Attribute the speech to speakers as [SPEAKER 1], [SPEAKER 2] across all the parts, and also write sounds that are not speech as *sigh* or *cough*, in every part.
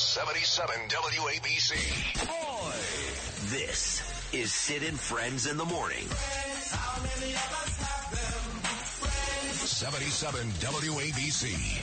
[SPEAKER 1] Talk Radio 77 WABC.
[SPEAKER 2] Boy, this is Sid and Friends in the Morning.
[SPEAKER 1] 77 WABC.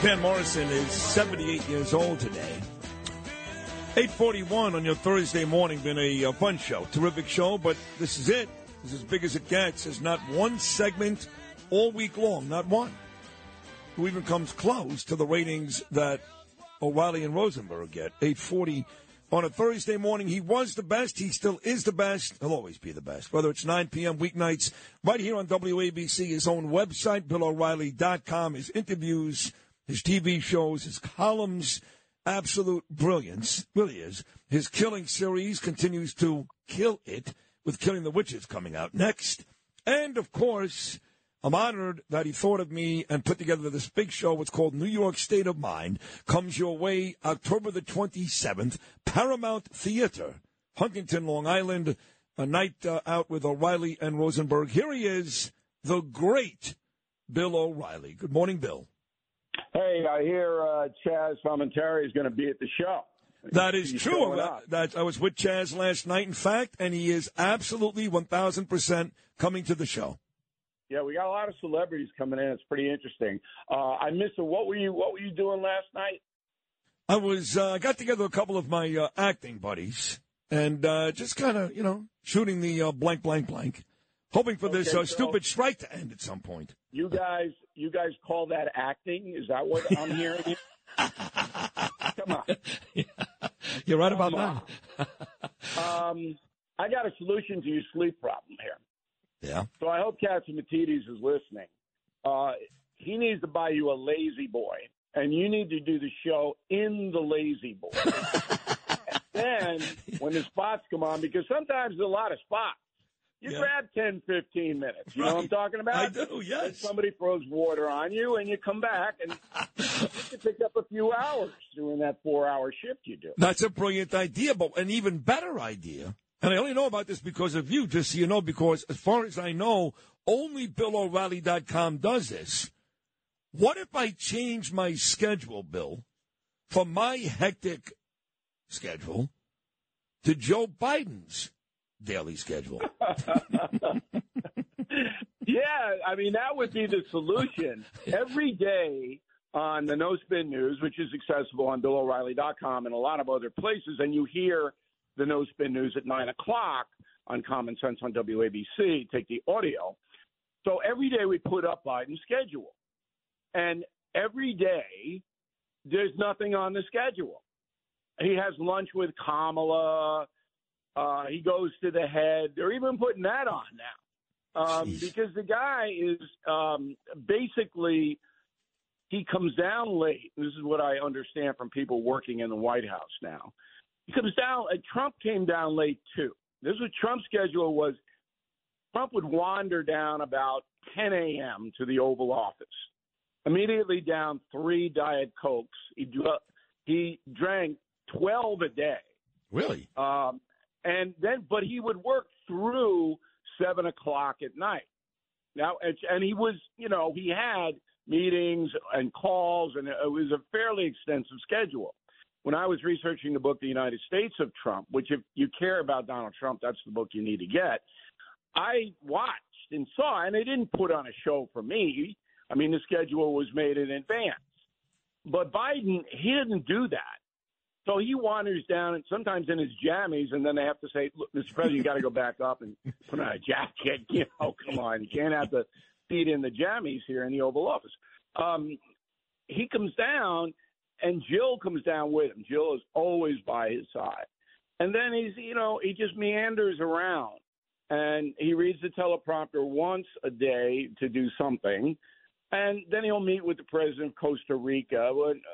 [SPEAKER 3] Van Morrison is 78 years old today. 841 on your Thursday morning. Been a, uh fun show. Terrific show, but this is it. It's as big as it gets. There's not one segment all week long. Not one. Who even comes close to the ratings that O'Reilly and Rosenberg get. 840 on a Thursday morning. He was the best. He still is the best. He'll always be the best. Whether it's 9 p.m. weeknights, right here on WABC, his own website, BillO'Reilly.com, his interviews, his TV shows, his columns, absolute brilliance. Really is. His killing series continues to kill it with Killing the Witches coming out next. And of course, I'm honored that he thought of me and put together this big show. What's called New York State of Mind. Comes your way October the 27th, Paramount Theater, Huntington, Long Island. A night uh, out with O'Reilly and Rosenberg. Here he is, the great Bill O'Reilly. Good morning, Bill.
[SPEAKER 4] Hey, I hear uh, Chaz Palminteri is going to be at the show.
[SPEAKER 3] That is
[SPEAKER 4] He's
[SPEAKER 3] true. That I was with Chaz last night, in fact, and he is absolutely 1,000% coming to the show.
[SPEAKER 4] Yeah, we got a lot of celebrities coming in. It's pretty interesting. Uh, I missed it. What were you What were you doing last night?
[SPEAKER 3] I was uh, I got together a couple of my uh, acting buddies and uh, just kind of you know shooting the uh, blank blank blank, hoping for this uh,
[SPEAKER 4] so-
[SPEAKER 3] stupid strike to end at some point.
[SPEAKER 4] You guys, you guys call that acting? Is that what I'm hearing? *laughs* Come on.
[SPEAKER 3] You're right about
[SPEAKER 4] Come
[SPEAKER 3] that.
[SPEAKER 4] Um, I got a solution to your sleep problem here.
[SPEAKER 3] Yeah.
[SPEAKER 4] So I hope Catsimatidis is listening. Uh, he needs to buy you a lazy boy, and you need to do the show in the lazy boy. *laughs* then, when the spots come on, because sometimes there's a lot of spots, you
[SPEAKER 3] Yeah.
[SPEAKER 4] grab 10, 15 minutes. You know what I'm talking about?
[SPEAKER 3] I do, yes.
[SPEAKER 4] somebody throws water on you, and you come back, and you can pick up a few hours doing that four hour shift you do.
[SPEAKER 3] That's a brilliant idea, but an even better idea. And I only know about this because of you, just so you know, because as far as I know, only BillO'Reilly.com does this. What if I change my schedule, Bill, from my hectic schedule to Joe Biden's daily schedule? *laughs* *laughs*
[SPEAKER 4] Yeah, I mean that would be the solution. *laughs* Every day on the No Spin News, which is accessible on BillO'Reilly.com and a lot of other places, and you hear the No Spin News at nine o'clock on Common Sense on WABC. Take the audio. So every day we put up Biden's schedule, and every day there's nothing on the schedule. He has lunch with Kamala. Uh, he goes to the head. They're even putting that on now um, because the guy is um, basically he comes down late. This is what I understand from people working in the White House now. He comes down. Uh, Trump came down late too. This is what Trump's schedule was. Trump would wander down about 10 a.m. to the Oval Office. Immediately down three Diet Cokes. He'd he drank 12 a day.
[SPEAKER 3] Really?
[SPEAKER 4] Um, and then, but he would work through seven o'clock at night. Now, and he was, you know, he had meetings and calls, and it was a fairly extensive schedule. When I was researching the book, The United States of Trump, which if you care about Donald Trump, that's the book you need to get. I watched and saw, and they didn't put on a show for me. I mean, the schedule was made in advance. But Biden, he didn't do that. So he wanders down, and sometimes in his jammies, and then they have to say, "Look, Mr. President, you got to go back up and put on a jacket." *laughs* You know, come on, you can't have the feed in the jammies here in the Oval Office. Um, he comes down, and Jill comes down with him. Jill is always by his side, and then he's, you know, he just meanders around, and he reads the teleprompter once a day to do something, and then he'll meet with the president of Costa Rica.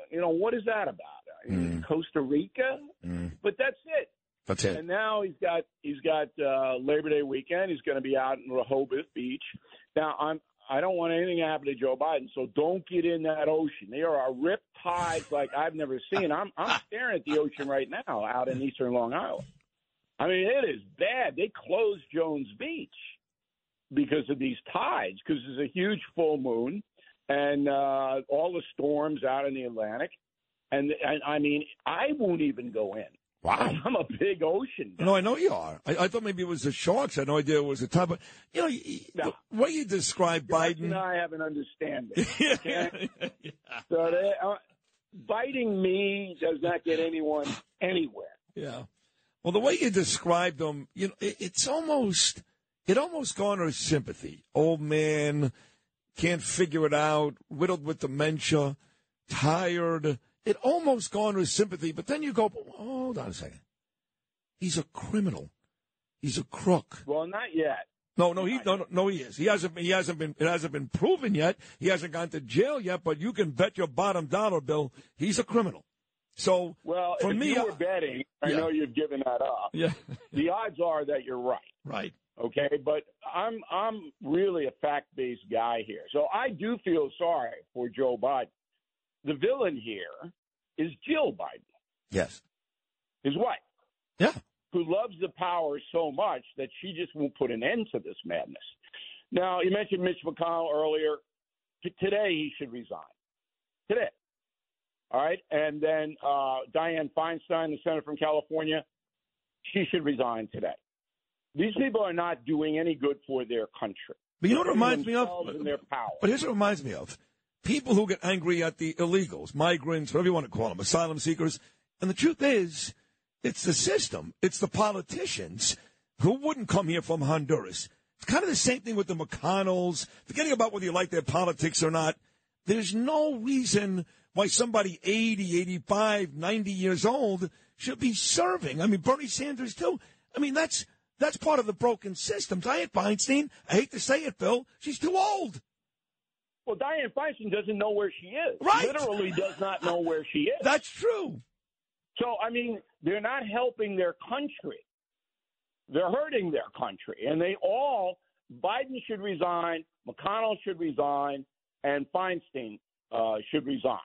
[SPEAKER 4] You know, what is that about? Costa Rica? But that's it.
[SPEAKER 3] That's it.
[SPEAKER 4] And now he's got he's got uh, Labor Day weekend. He's going to be out in Rehoboth Beach. Now I'm I don't want anything to happen to Joe Biden, so don't get in that ocean. There are rip tides like I've never seen. I'm I'm staring at the ocean right now out in eastern Long Island. I mean, it is bad. They closed Jones Beach because of these tides because there's a huge full moon and uh, all the storms out in the Atlantic. And, and I mean, I won't even go in.
[SPEAKER 3] Wow. *laughs*
[SPEAKER 4] I'm a big ocean. guy.
[SPEAKER 3] No, I know you are. I, I thought maybe it was the Sharks. I had no idea it was the top. But, you know,
[SPEAKER 4] No.
[SPEAKER 3] the way you describe Biden.
[SPEAKER 4] and I have an understanding. *laughs* *laughs*
[SPEAKER 3] yeah.
[SPEAKER 4] So they, uh, biting me does not get anyone anywhere.
[SPEAKER 3] Yeah. Well, the way you described them, you know, it, it's almost, it almost garners sympathy. Old man, can't figure it out, riddled with dementia, tired. It almost garners sympathy, but then you go, hold on a second. He's a criminal. He's a crook.
[SPEAKER 4] Well, not yet.
[SPEAKER 3] No, no, he no, no, no, he is. He hasn't. He hasn't been. It hasn't been proven yet. He hasn't gone to jail yet. But you can bet your bottom dollar bill he's a criminal. So
[SPEAKER 4] Well,
[SPEAKER 3] for
[SPEAKER 4] if
[SPEAKER 3] me,
[SPEAKER 4] you were
[SPEAKER 3] I-
[SPEAKER 4] betting, I
[SPEAKER 3] Yeah.
[SPEAKER 4] know you've given that up.
[SPEAKER 3] yeah, *laughs*
[SPEAKER 4] The odds are that you're right.
[SPEAKER 3] right.
[SPEAKER 4] okay but i'm i'm really a fact-based guy here so i do feel sorry for joe biden the villain here is jill biden.
[SPEAKER 3] Yes.
[SPEAKER 4] his wife.
[SPEAKER 3] Yeah.
[SPEAKER 4] who loves the power so much that she just won't put an end to this madness. Now you mentioned mitch mcconnell earlier. T- today he should resign. Today. All right? And then uh, dianne feinstein the senator from california she should resign today. These people are not doing any good for their country.
[SPEAKER 3] But you know what it reminds me of?
[SPEAKER 4] their power.
[SPEAKER 3] But here's what it reminds me of: people who get angry at the illegals, migrants, whatever you want to call them, asylum seekers. And the truth is, it's the system, it's the politicians who wouldn't come here from Honduras. It's kind of the same thing with the McConnells. Forgetting about whether you like their politics or not, there's no reason why somebody 80, 85, 90 years old should be serving. I mean, Bernie Sanders too. I mean, that's that's part of the broken system. Dianne Feinstein, I hate to say it, Bill, she's too old.
[SPEAKER 4] Well, Dianne Feinstein doesn't know where she is.
[SPEAKER 3] Right.
[SPEAKER 4] Literally does not know where she is.
[SPEAKER 3] That's true.
[SPEAKER 4] So, I mean, they're not helping their country. They're hurting their country. And they all, Biden should resign, McConnell should resign, and Feinstein uh, should resign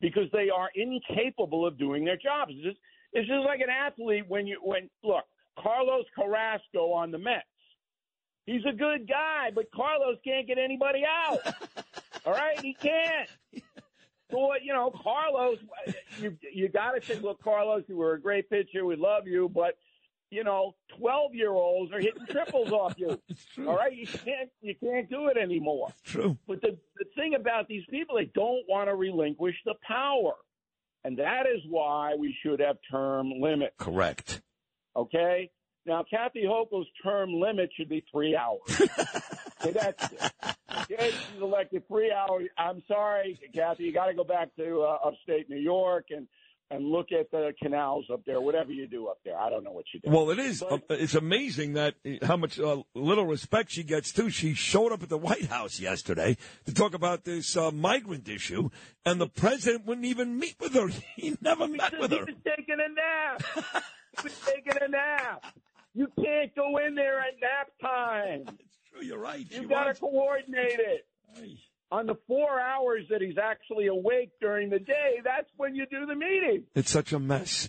[SPEAKER 4] because they are incapable of doing their jobs. It's just, it's just like an athlete when you, when, look, Carlos Carrasco on the Mets. He's a good guy, but Carlos can't get anybody out. *laughs* All right, he can't. So you know, Carlos, you you got to say, look, Carlos, you were a great pitcher. We love you, but you know, twelve year olds are hitting triples off you. *laughs* All right, you can't you can't do it anymore.
[SPEAKER 3] True.
[SPEAKER 4] But the the thing about these people, they don't want to relinquish the power, and that is why we should have term limits.
[SPEAKER 3] Correct.
[SPEAKER 4] Okay. Now, Kathy Hochul's term limit should be three hours. *laughs* okay, that's it. Okay, she's elected three hours. I'm sorry, Kathy, you got to go back to uh, upstate New York and and look at the canals up there. Whatever you do up there, I don't know what you do.
[SPEAKER 3] Well, it is.
[SPEAKER 4] But-
[SPEAKER 3] uh, it's amazing that uh, how much uh, little respect she gets too. She showed up at the White House yesterday to talk about this uh, migrant issue, and the president wouldn't even meet with her. *laughs* He never met
[SPEAKER 4] Because
[SPEAKER 3] with
[SPEAKER 4] he
[SPEAKER 3] her.
[SPEAKER 4] was taking a nap. he was taking a nap. You can't go in there at nap time. *laughs*
[SPEAKER 3] It's true. You're right. She
[SPEAKER 4] You got to coordinate it.
[SPEAKER 3] Ay.
[SPEAKER 4] On the four hours that he's actually awake during the day, that's when you do the meeting.
[SPEAKER 3] It's such a mess.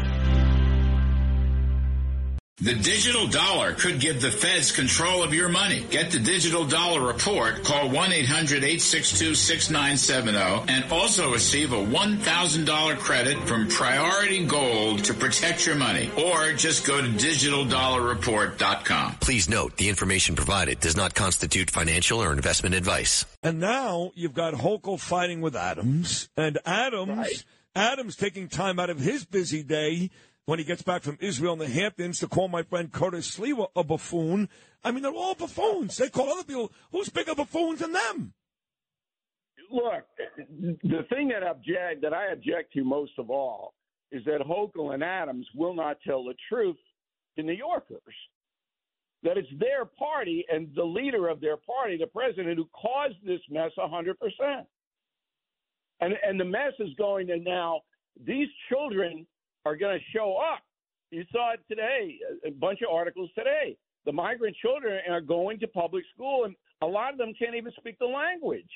[SPEAKER 5] The digital dollar could give the feds control of your money. Get the digital dollar report. Call 1-800-862-6970 and also receive a $1,000 credit from Priority Gold to protect your money. Or just go to digitaldollarreport.com.
[SPEAKER 2] Please note the information provided does not constitute financial or investment advice.
[SPEAKER 3] And now you've got Hochul fighting with Adams, and Adams,
[SPEAKER 4] Right.
[SPEAKER 3] Adams taking time out of his busy day when he gets back from Israel and the Hamptons to call my friend Curtis Sliwa a buffoon. I mean, they're all buffoons. They call other people. Who's bigger buffoons than them?
[SPEAKER 4] Look, the thing that object that I object to most of all is that Hochul and Adams will not tell the truth to New Yorkers. That it's their party and the leader of their party, the president, who caused this mess a hundred percent. And and the mess is going to now. These children are going to show up. You saw it today. A bunch of articles today. The migrant children are going to public school, and a lot of them can't even speak the language.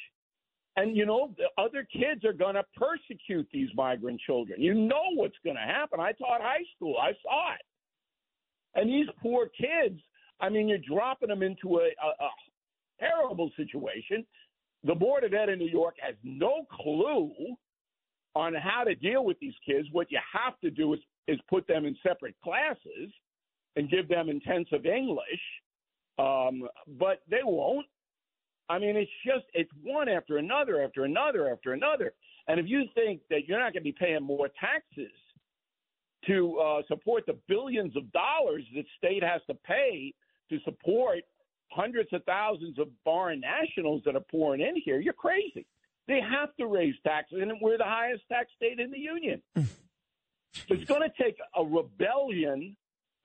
[SPEAKER 4] And you know, the other kids are going to persecute these migrant children. You know what's going to happen. I taught high school. I saw it. And these poor kids, I mean, you're dropping them into a, a, a terrible situation. The Board of Ed in New York has no clue on how to deal with these kids. What you have to do is, is put them in separate classes and give them intensive English. Um, but they won't. I mean, it's just it's one after another after another after another. And if you think that you're not going to be paying more taxes to uh, support the billions of dollars that state has to pay to support hundreds of thousands of foreign nationals that are pouring in here, you're crazy. They have to raise taxes, and we're the highest tax state in the union. Hmm. it's going to take a rebellion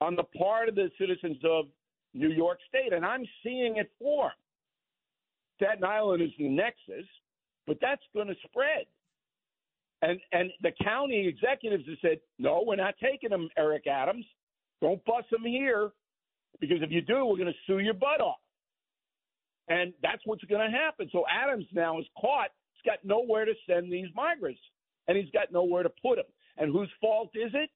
[SPEAKER 4] on the part of the citizens of New York State, and I'm seeing it form. Staten Island is the nexus, but that's going to spread. And and the county executives have said, no, we're not taking them, Eric Adams. Don't bust them here, because if you do, we're going to sue your butt off. And that's what's going to happen. So Adams now is caught. Got nowhere to send these migrants, and he's got nowhere to put them. And whose fault is it?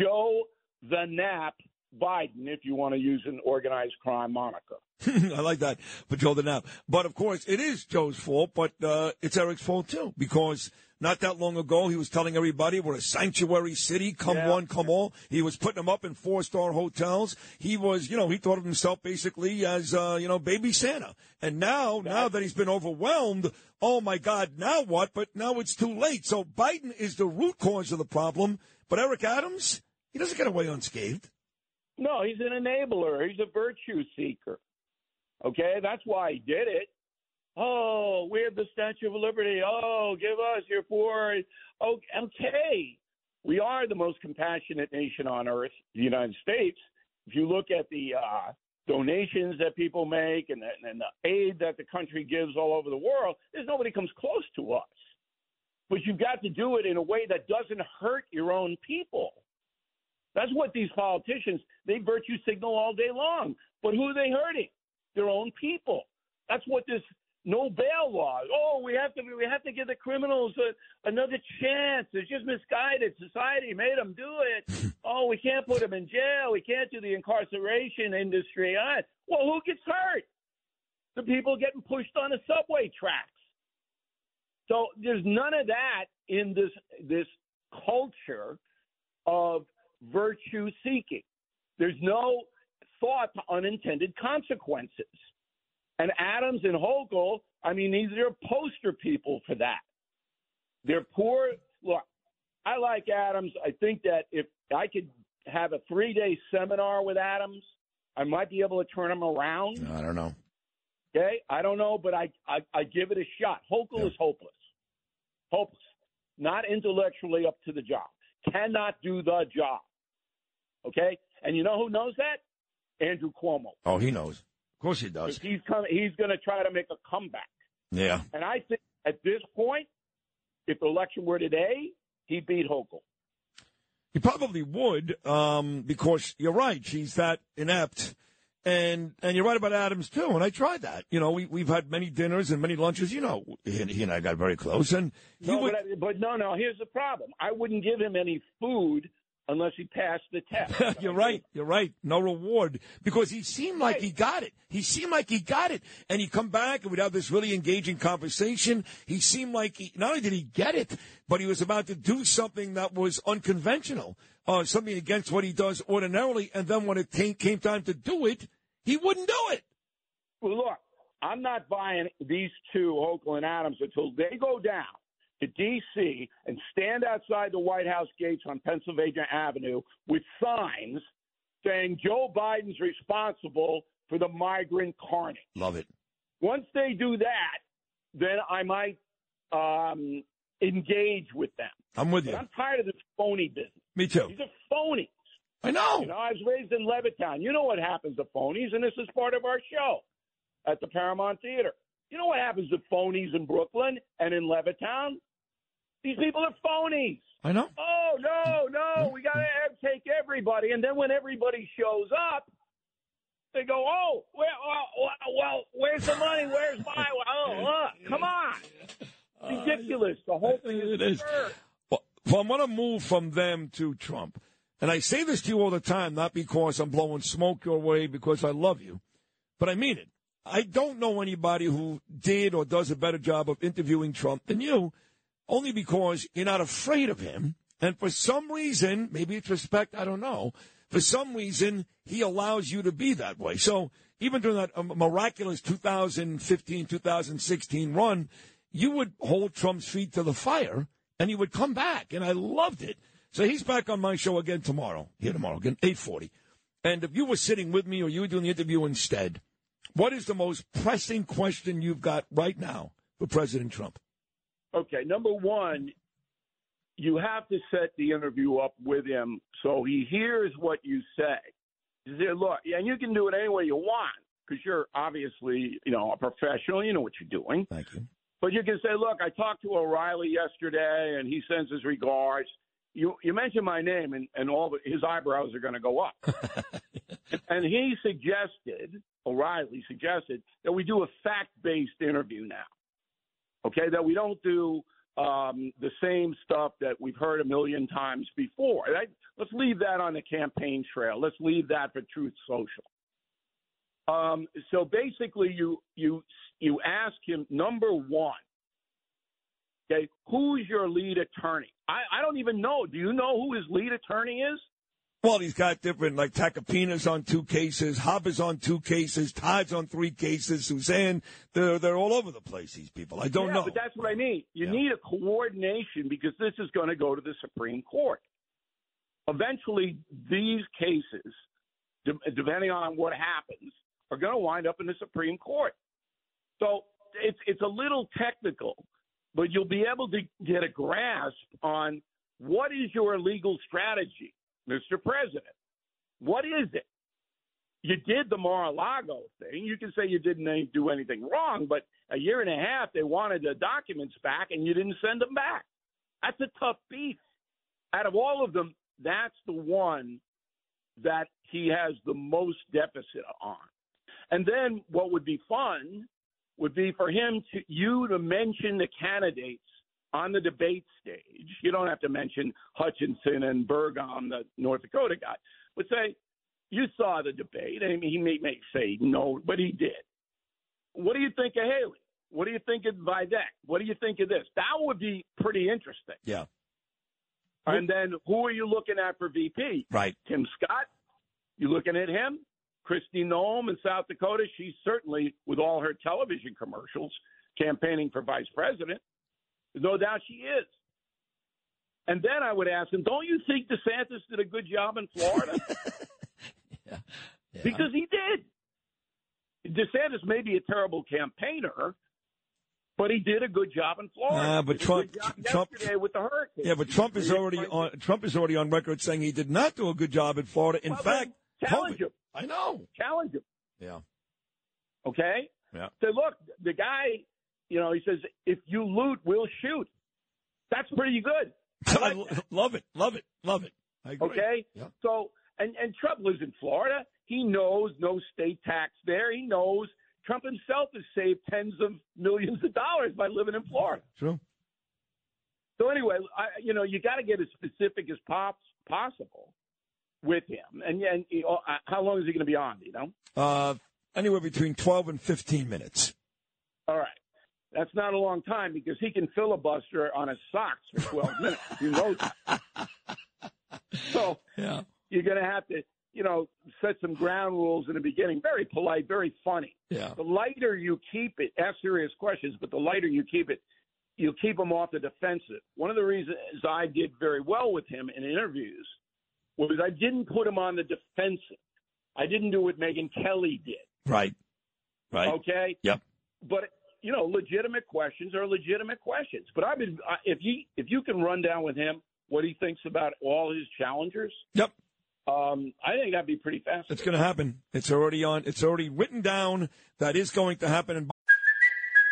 [SPEAKER 4] Joe the Nap Biden, if you want to use an organized crime moniker. *laughs*
[SPEAKER 3] I like that for Joe the Nap. But of course, it is Joe's fault, but uh, it's Eric's fault too, because not that long ago he was telling everybody we're a sanctuary city, come
[SPEAKER 4] Yeah.
[SPEAKER 3] one, come all. He was putting them up in four star hotels. He was, you know, he thought of himself basically as, uh, you know, baby Santa. And now, now that he's been overwhelmed, oh my God, now what? But now it's too late. So Biden is the root cause of the problem, but Eric Adams, he doesn't get away unscathed.
[SPEAKER 4] No, he's an enabler. He's a virtue seeker. Okay, that's why he did it. Oh, we have the Statue of Liberty. Oh, give us your poor. Oh, okay. We are the most compassionate nation on earth, the United States. If you look at the uh, donations that people make and the, and the aid that the country gives all over the world, there's nobody comes close to us. But you've got to do it in a way that doesn't hurt your own people. That's what these politicians, they virtue signal all day long. But who are they hurting? Their own people. That's what this no bail laws. Oh, we have to we have to give the criminals a, another chance. It's just misguided. Society made them do it. *laughs* oh, we can't put them in jail. We can't do the incarceration industry. Uh, well, who gets hurt? The people getting pushed on the subway tracks. So there's none of that in this this culture of virtue seeking. There's no thought to unintended consequences. And Adams and Hochul, I mean, these are poster people for that. They're poor. Look, I like Adams. I think that if I could have a three day seminar with Adams, I might be able to turn him around.
[SPEAKER 3] I don't know.
[SPEAKER 4] Okay, I don't know, but I I, I give it a shot. Hochul
[SPEAKER 3] Yeah.
[SPEAKER 4] is hopeless, hopeless, not intellectually up to the job, cannot do the job. Okay, and you know who knows that? Andrew Cuomo.
[SPEAKER 3] Oh, he knows. Of course he does.
[SPEAKER 4] He's coming. He's going to try to make a comeback,
[SPEAKER 3] Yeah.
[SPEAKER 4] and I think at this point, if the election were today, he beat Hochul.
[SPEAKER 3] He probably would, um, because you're right. She's that inept. And and you're right about Adams too. And I tried that. You know, we we've had many dinners and many lunches. You know, he, he and I got very close. And he
[SPEAKER 4] No,
[SPEAKER 3] would.
[SPEAKER 4] but, I- but no, no. Here's the problem. I wouldn't give him any food unless he passed the test. *laughs*
[SPEAKER 3] you're right. You're right. No reward because he seemed like he got it. He seemed like he got it, and he'd come back and we'd have this really engaging conversation. He seemed like he not only did he get it, but he was about to do something that was unconventional, uh, something against what he does ordinarily. And then when it came, came time to do it, he wouldn't do it.
[SPEAKER 4] Well, look, I'm not buying these two, Hochul and Adams, until they go down to D.C. and stand outside the White House gates on Pennsylvania Avenue with signs saying Joe Biden's responsible for the migrant carnage.
[SPEAKER 3] Love it.
[SPEAKER 4] Once they do that, then I might um, engage with them.
[SPEAKER 3] I'm with
[SPEAKER 4] But
[SPEAKER 3] you.
[SPEAKER 4] I'm tired of this phony business.
[SPEAKER 3] Me too.
[SPEAKER 4] These are phonies.
[SPEAKER 3] I know.
[SPEAKER 4] You know, I was raised in Levittown. You know what happens to phonies, and this is part of our show at the Paramount Theater. You know what happens to phonies in Brooklyn and in Levittown? These people are phonies.
[SPEAKER 3] I know.
[SPEAKER 4] Oh no, no, we got to take everybody, and then when everybody shows up, they go, "Oh, well, well, well where's the money? Where's my? Oh, *laughs* look, come on, uh, ridiculous. The whole thing is *laughs*
[SPEAKER 3] It is.
[SPEAKER 4] absurd.
[SPEAKER 3] Well, well, I'm going to move from them to Trump. And I say this to you all the time, not because I'm blowing smoke your way, because I love you, but I mean it. I don't know anybody who did or does a better job of interviewing Trump than you, only because you're not afraid of him. And for some reason, maybe it's respect, I don't know. For some reason, he allows you to be that way. So even during that um, miraculous 2015, 2016 run, you would hold Trump's feet to the fire and he would come back. And I loved it. So he's back on my show again tomorrow. Here tomorrow again, 840. And if you were sitting with me or you were doing the interview instead, what is the most pressing question you've got right now for President Trump?
[SPEAKER 4] Okay, number one, you have to set the interview up with him so he hears what you say. You say, look, and you can do it any way you want because you're obviously, you know, a professional. You know what you're doing.
[SPEAKER 3] Thank you.
[SPEAKER 4] But you can say, look, I talked to O'Reilly yesterday, and he sends his regards. You you mentioned my name, and, and all the, his eyebrows are going to go up. *laughs* and he suggested, O'Reilly suggested, that we do a fact based interview now. Okay, that we don't do um, the same stuff that we've heard a million times before. Right? Let's leave that on the campaign trail. Let's leave that for Truth Social. Um, so basically, you you you ask him number one. Okay, who's your lead attorney? I, I don't even know. Do you know who his lead attorney is?
[SPEAKER 3] Well, he's got different, like Tacopina's on two cases, is on two cases, Todd's on three cases, Suzanne, they're, they're all over the place, these people. I don't
[SPEAKER 4] yeah,
[SPEAKER 3] know.
[SPEAKER 4] but that's what I mean. You
[SPEAKER 3] Yeah.
[SPEAKER 4] need a coordination because this is going to go to the Supreme Court. Eventually, these cases, de- depending on what happens, are going to wind up in the Supreme Court. So it's it's a little technical, but you'll be able to get a grasp on what is your legal strategy, Mr. President. What is it? You did the Mar-a-Lago thing. You can say you didn't do anything wrong, but a year and a half they wanted the documents back and you didn't send them back. That's a tough beef. Out of all of them, that's the one that he has the most deficit on. And then what would be fun would be for him to you to mention the candidates on the debate stage. You don't have to mention Hutchinson and Burgum, the North Dakota guy, but say you saw the debate. I mean, he may, may say no, but he did. What do you think of Haley? What do you think of Vivek? What do you think of this? That would be pretty interesting.
[SPEAKER 3] yeah,
[SPEAKER 4] And then who are you looking at for VP?
[SPEAKER 3] right.
[SPEAKER 4] Tim Scott? You looking at him? Kristi Noem in South Dakota? She's certainly, with all her television commercials, campaigning for vice president. No doubt she is. And then I would ask him, don't you think DeSantis did a good job in Florida? *laughs* Because he did. DeSantis may be a terrible campaigner, but he did a good job in Florida.
[SPEAKER 3] Ah, but
[SPEAKER 4] He did a
[SPEAKER 3] Trump- Trump-
[SPEAKER 4] with the hurricane.
[SPEAKER 3] Yeah, but Trump is already on. Trump is already on record saying he did not do a good job in Florida. In
[SPEAKER 4] Well,
[SPEAKER 3] fact,
[SPEAKER 4] challenge
[SPEAKER 3] COVID.
[SPEAKER 4] him.
[SPEAKER 3] I know.
[SPEAKER 4] Challenge him.
[SPEAKER 3] Yeah.
[SPEAKER 4] Okay.
[SPEAKER 3] Yeah.
[SPEAKER 4] Say, look, the guy, you know, he says, if you loot, we'll shoot. That's pretty good. *laughs* I like
[SPEAKER 3] love it. Love it. Love it. I agree.
[SPEAKER 4] Okay. So, and and Trump lives in Florida. He knows no state tax there. He knows Trump himself has saved tens of millions of dollars by living in Florida.
[SPEAKER 3] True.
[SPEAKER 4] So anyway, I, you know, you got to get as specific as pops, possible with him. And and you know, uh, how long is he going to be on? You know.
[SPEAKER 3] Uh, anywhere between twelve and fifteen minutes.
[SPEAKER 4] All right. That's not a long time because he can filibuster on his socks for 12 *laughs* minutes. You know that. So
[SPEAKER 3] Yeah.
[SPEAKER 4] you're going to have to, you know, set some ground rules in the beginning. Very polite, very funny.
[SPEAKER 3] Yeah.
[SPEAKER 4] The lighter you keep it, ask serious questions, but the lighter you keep it, you'll keep him off the defensive. One of the reasons I did very well with him in interviews was I didn't put him on the defensive. I didn't do what Megyn Kelly did.
[SPEAKER 3] Right. Right.
[SPEAKER 4] Okay.
[SPEAKER 3] Yep.
[SPEAKER 4] But you know, legitimate questions are legitimate questions. But I've been if you if you can run down with him what he thinks about all his challengers,
[SPEAKER 3] Yep.
[SPEAKER 4] um, I think that'd be pretty fascinating.
[SPEAKER 3] It's going to happen. It's already on. It's already written down that is going to happen. And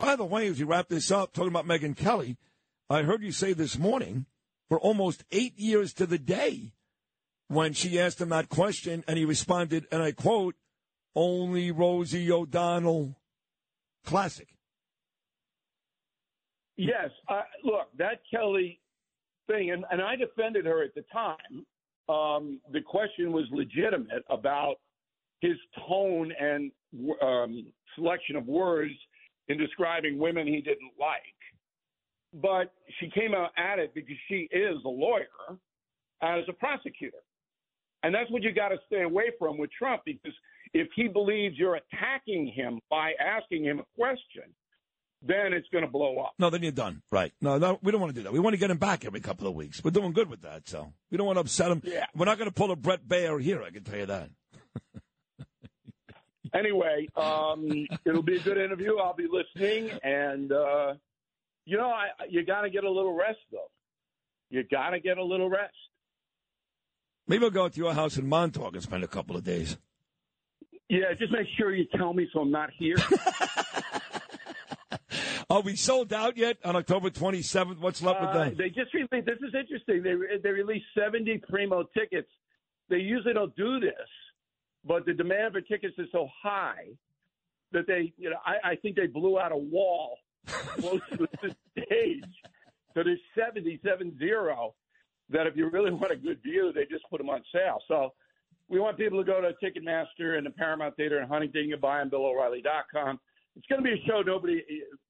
[SPEAKER 3] By the way, as you wrap this up, talking about Megyn Kelly, I heard you say this morning, for almost eight years to the day, when she asked him that question, and he responded, and I quote, "Only Rosie O'Donnell." Classic.
[SPEAKER 4] Yes. Uh, look, that Kelly thing, and, and I defended her at the time. Um, the question was legitimate about his tone and um, selection of words in describing women he didn't like. But she came out at it because she is a lawyer as a prosecutor. And that's what you got to stay away from with Trump because if he believes you're attacking him by asking him a question, then it's going to blow up.
[SPEAKER 3] No, then you're done. Right. No, no, we don't want to do that. We want to get him back every couple of weeks. We're doing good with that, so we don't want to upset him.
[SPEAKER 4] Yeah.
[SPEAKER 3] We're not going to pull a Bret Baier here. I can tell you that. *laughs*
[SPEAKER 4] Anyway, um, it'll be a good interview. I'll be listening, and uh, you know, I, you got to get a little rest, though. You got to get a little rest.
[SPEAKER 3] Maybe I'll go to your house in Montauk and spend a couple of days.
[SPEAKER 4] Yeah, just make sure you tell me so I'm not here. *laughs*
[SPEAKER 3] Are we sold out yet on October 27th? What's left with
[SPEAKER 4] Uh,
[SPEAKER 3] that?
[SPEAKER 4] they just released. This is interesting. They they released 70 primo tickets. They usually don't do this, but the demand for tickets is so high that they, you know, I, I think they blew out a wall close to the *laughs* stage. So there's 70, 70 that if you really want a good view, they just put them on sale. So we want people to go to Ticketmaster and the Paramount Theater in Huntington. You can buy them, BillO'Reilly.com. It's going to be a show nobody,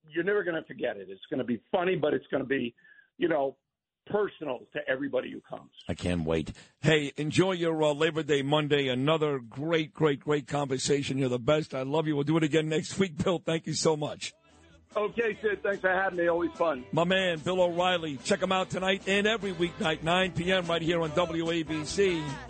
[SPEAKER 4] you're never going to forget it. It's going to be funny, but it's going to be, you know, personal to everybody who comes.
[SPEAKER 3] I can't wait. Hey, enjoy your uh, Labor Day Monday. Another great, great, great conversation. You're the best. I love you. We'll do it again next week, Bill. Thank you so much.
[SPEAKER 4] Okay, Sid. Thanks for having me. Always fun.
[SPEAKER 3] My man, Bill O'Reilly. Check him out tonight and every weeknight, 9 p.m. right here on WABC.